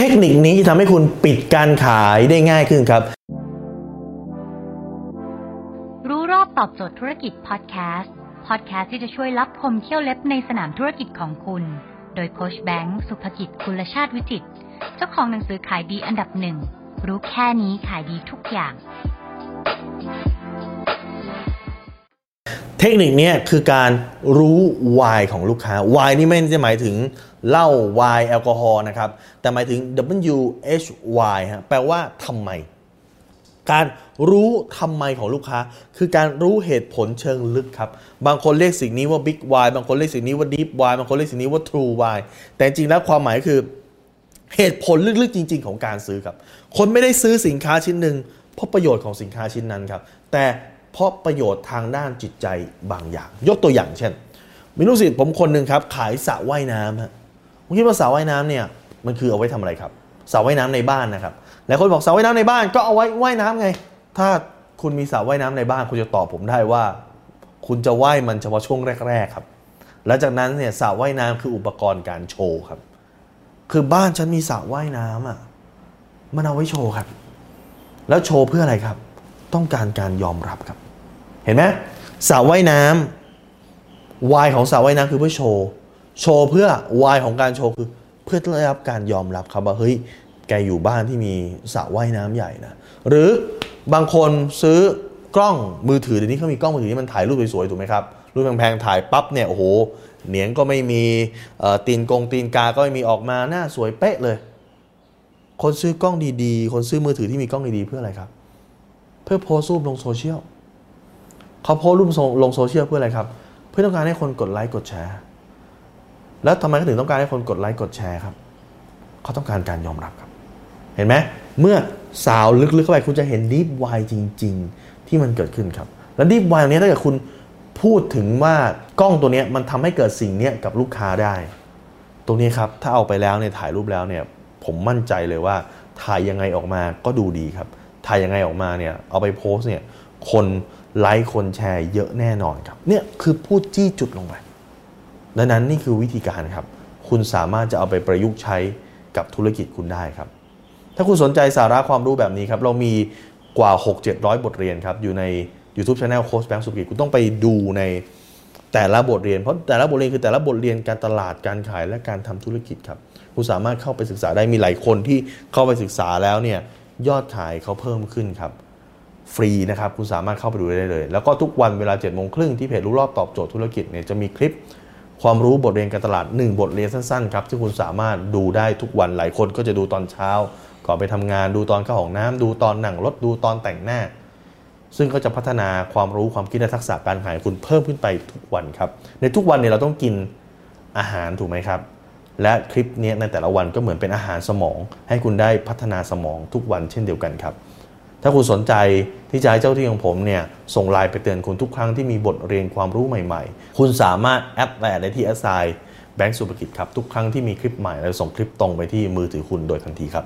เทคนิคนี้จะทำให้คุณปิดการขายได้ง่ายขึ้นครับ รู้รอบตอบโจทย์ธุรกิจพอดแคสต์พอดแคสต์ที่จะช่วยรับพมเที่ยวเล็บในสนามธุรกิจของคุณ โดยโคชแบงค์สุภกิจคุณชาติวิจิตเจ้าของหนังสือขายดีอันดับหนึ่งรู้แค่นี้ขายดีทุกอย่าง เทคนิคนี้คือการรู้วายของลูกค้าวายนี่ไม่ได้หมายถึงเหล้าวายแอลกอฮอล์นะครับ แต่หมายถึง W H Y ฮะแปลว่าทำไม การรู้ทำไมของลูกค้า คือการรู้เหตุผลเชิงลึกครับ บางคนเรียกสิ่งนี้ว่า Big Y บางคนเรียกสิ่งนี้ว่า Deep Y บางคนเรียกสิ่งนี้ว่า True Y แต่จริงแล้วความหมายคือเหตุผลลึกๆจริง ๆ ของการซื้อครับ คนไม่ได้ซื้อสินค้าชิ้นหนึ่งเพราะประโยชน์ของสินค้าชิ้นนั้นครับ แต่ เพราะประโยชน์ทางด้านจิตใจบางอย่าง ยกตัวอย่างเช่น มีลูกศิษย์ผมคนหนึ่งครับ ขายสระว่ายน้ำฮะผมคิดว่าสระว่ายน้ำเนี่ยมันคือเอาไว้ทำอะไรครับสระว่ายน้ำในบ้านนะครับหลายคนบอกสระว่ายน้ำในบ้านก็เอาไว้ว่ายน้ำไง ถ้าคุณมีสระว่ายน้ำในบ้าน คุณจะตอบผมได้ว่า คุณจะว่ายมันเฉพาะช่วงแรก ๆครับแล้วจากนั้นเนี่ยสระว่ายน้ำคืออุปกรณ์การโชว์ครับ คือบ้านฉันมีสระว่ายน้ำอะมันเอาไว้โชว์ครับ แล้วโชว์เพื่ออะไรครับ ต้องการการยอมรับครับ เห็นไหมสระว่ายน้ำวายของสระว่ายน้ำคือเพื่อโชว์ โชว์เพื่อวายของการโชว์คือเพื่อได้รับการยอมรับครับว่าเฮ้ยแกอยู่บ้านที่มีสระว่ายน้ำใหญ่นะหรือบางคนซื้อกล้องมือถือเดี๋ยวนี้เขามีกล้องมือถือที่มันถ่ายรูปสวยๆถูกไหมครับรูปแพงๆถ่ายปั๊บเนี่ยโอ้โหเหนียงก็ไม่มีตีนกงตีนกาก็ไม่มีออกมาหน้าสวยเป๊ะเลย คนซื้อกล้องดีๆ คนซื้อมือถือที่มีกล้องดีๆเพื่ออะไรครับ เพื่อโพสต์รูปลงโซเชียล เขาโพสรูปลงโซเชียลเพื่ออะไรครับ เพื่อต้องการให้คนกดไลค์กดแชร์ แล้วทำไมเขาถึงต้องการให้คนกดไลค์กดแชร์ครับเขาต้องการการยอมรับครับ เห็นไหมเมื่อสาวลึกๆเข้าไปคุณจะเห็นดีฟวายจริง ๆ ที่มันเกิดขึ้นครับ แล้วดีฟวายนี้ถ้าเกิดคุณพูดถึงว่ากล้องตัวนี้มันทำให้เกิดสิ่งนี้กับลูกค้าได้ ตรงนี้ครับถ้าเอาไปแล้วเนี่ยถ่ายรูปแล้วเนี่ยผมมั่นใจเลยว่าถ่ายยังไงออกมาก็ดูดีครับ ถ่ายยังไงออกมาเนี่ยเอาไปโพสเนี่ย คนไลค์คนแชร์เยอะแน่นอนครับ เนี่ยคือพูดจี้จุดลงไปดังนั้นนี่คือวิธีการครับ คุณสามารถจะเอาไปประยุกต์ใช้กับธุรกิจคุณได้ครับ ถ้าคุณสนใจสาระความรู้แบบนี้ครับ เรามีกว่า 6-700 บทเรียนครับ อยู่ใน YouTube Channel โค้ชแบงค์สุกิจคุณต้องไปดูในแต่ละบทเรียน เพราะแต่ละบทเรียนคือแต่ละบทเรียนการตลาดการขายและการทำธุรกิจครับ คุณสามารถเข้าไปศึกษาได้มีหลายคนที่เข้าไปศึกษาแล้วเนี่ยยอดขายเขาเพิ่มขึ้นครับ ฟรีนะครับคุณสามารถเข้าไปดูได้เลย แล้วก็ทุกวันเวลา7จ็ดโมงครึ่งที่เพจรู้รอบตอบโจทย์ธุรกิจเนี่ยจะมีคลิปความรู้บทเรียนการตลาด 1 บทเรียนสั้นๆครับที่คุณสามารถดูได้ทุกวันหลายคนก็จะดูตอนเช้า ก่อนไปทำงานดูตอนเข้าห้องน้ำดูตอนนั่งรถดูตอนแต่งหน้า ซึ่งก็จะพัฒนาความรู้ความคิดและทักษะการขายคุณเพิ่มขึ้นไปทุกวันครับในทุกวันเนี่ยเราต้องกินอาหารถูกไหมครับ และคลิปนี้ในแต่ละวันก็เหมือนเป็นอาหารสมอง ให้คุณได้พัฒนาสมองทุกวันเช่นเดียวกันครับ ถ้าคุณสนใจที่จะให้เจ้าหน้าที่ของผมเนี่ยส่งไลน์ไปเตือนคุณทุกครั้งที่มีบทเรียนความรู้ใหม่ๆ คุณสามารถ add add ได้ที่ at signแบงก์สุภกิจครับ ทุกครั้งที่มีคลิปใหม่เราส่งคลิปตรงไปที่มือถือคุณโดยทันทีครับ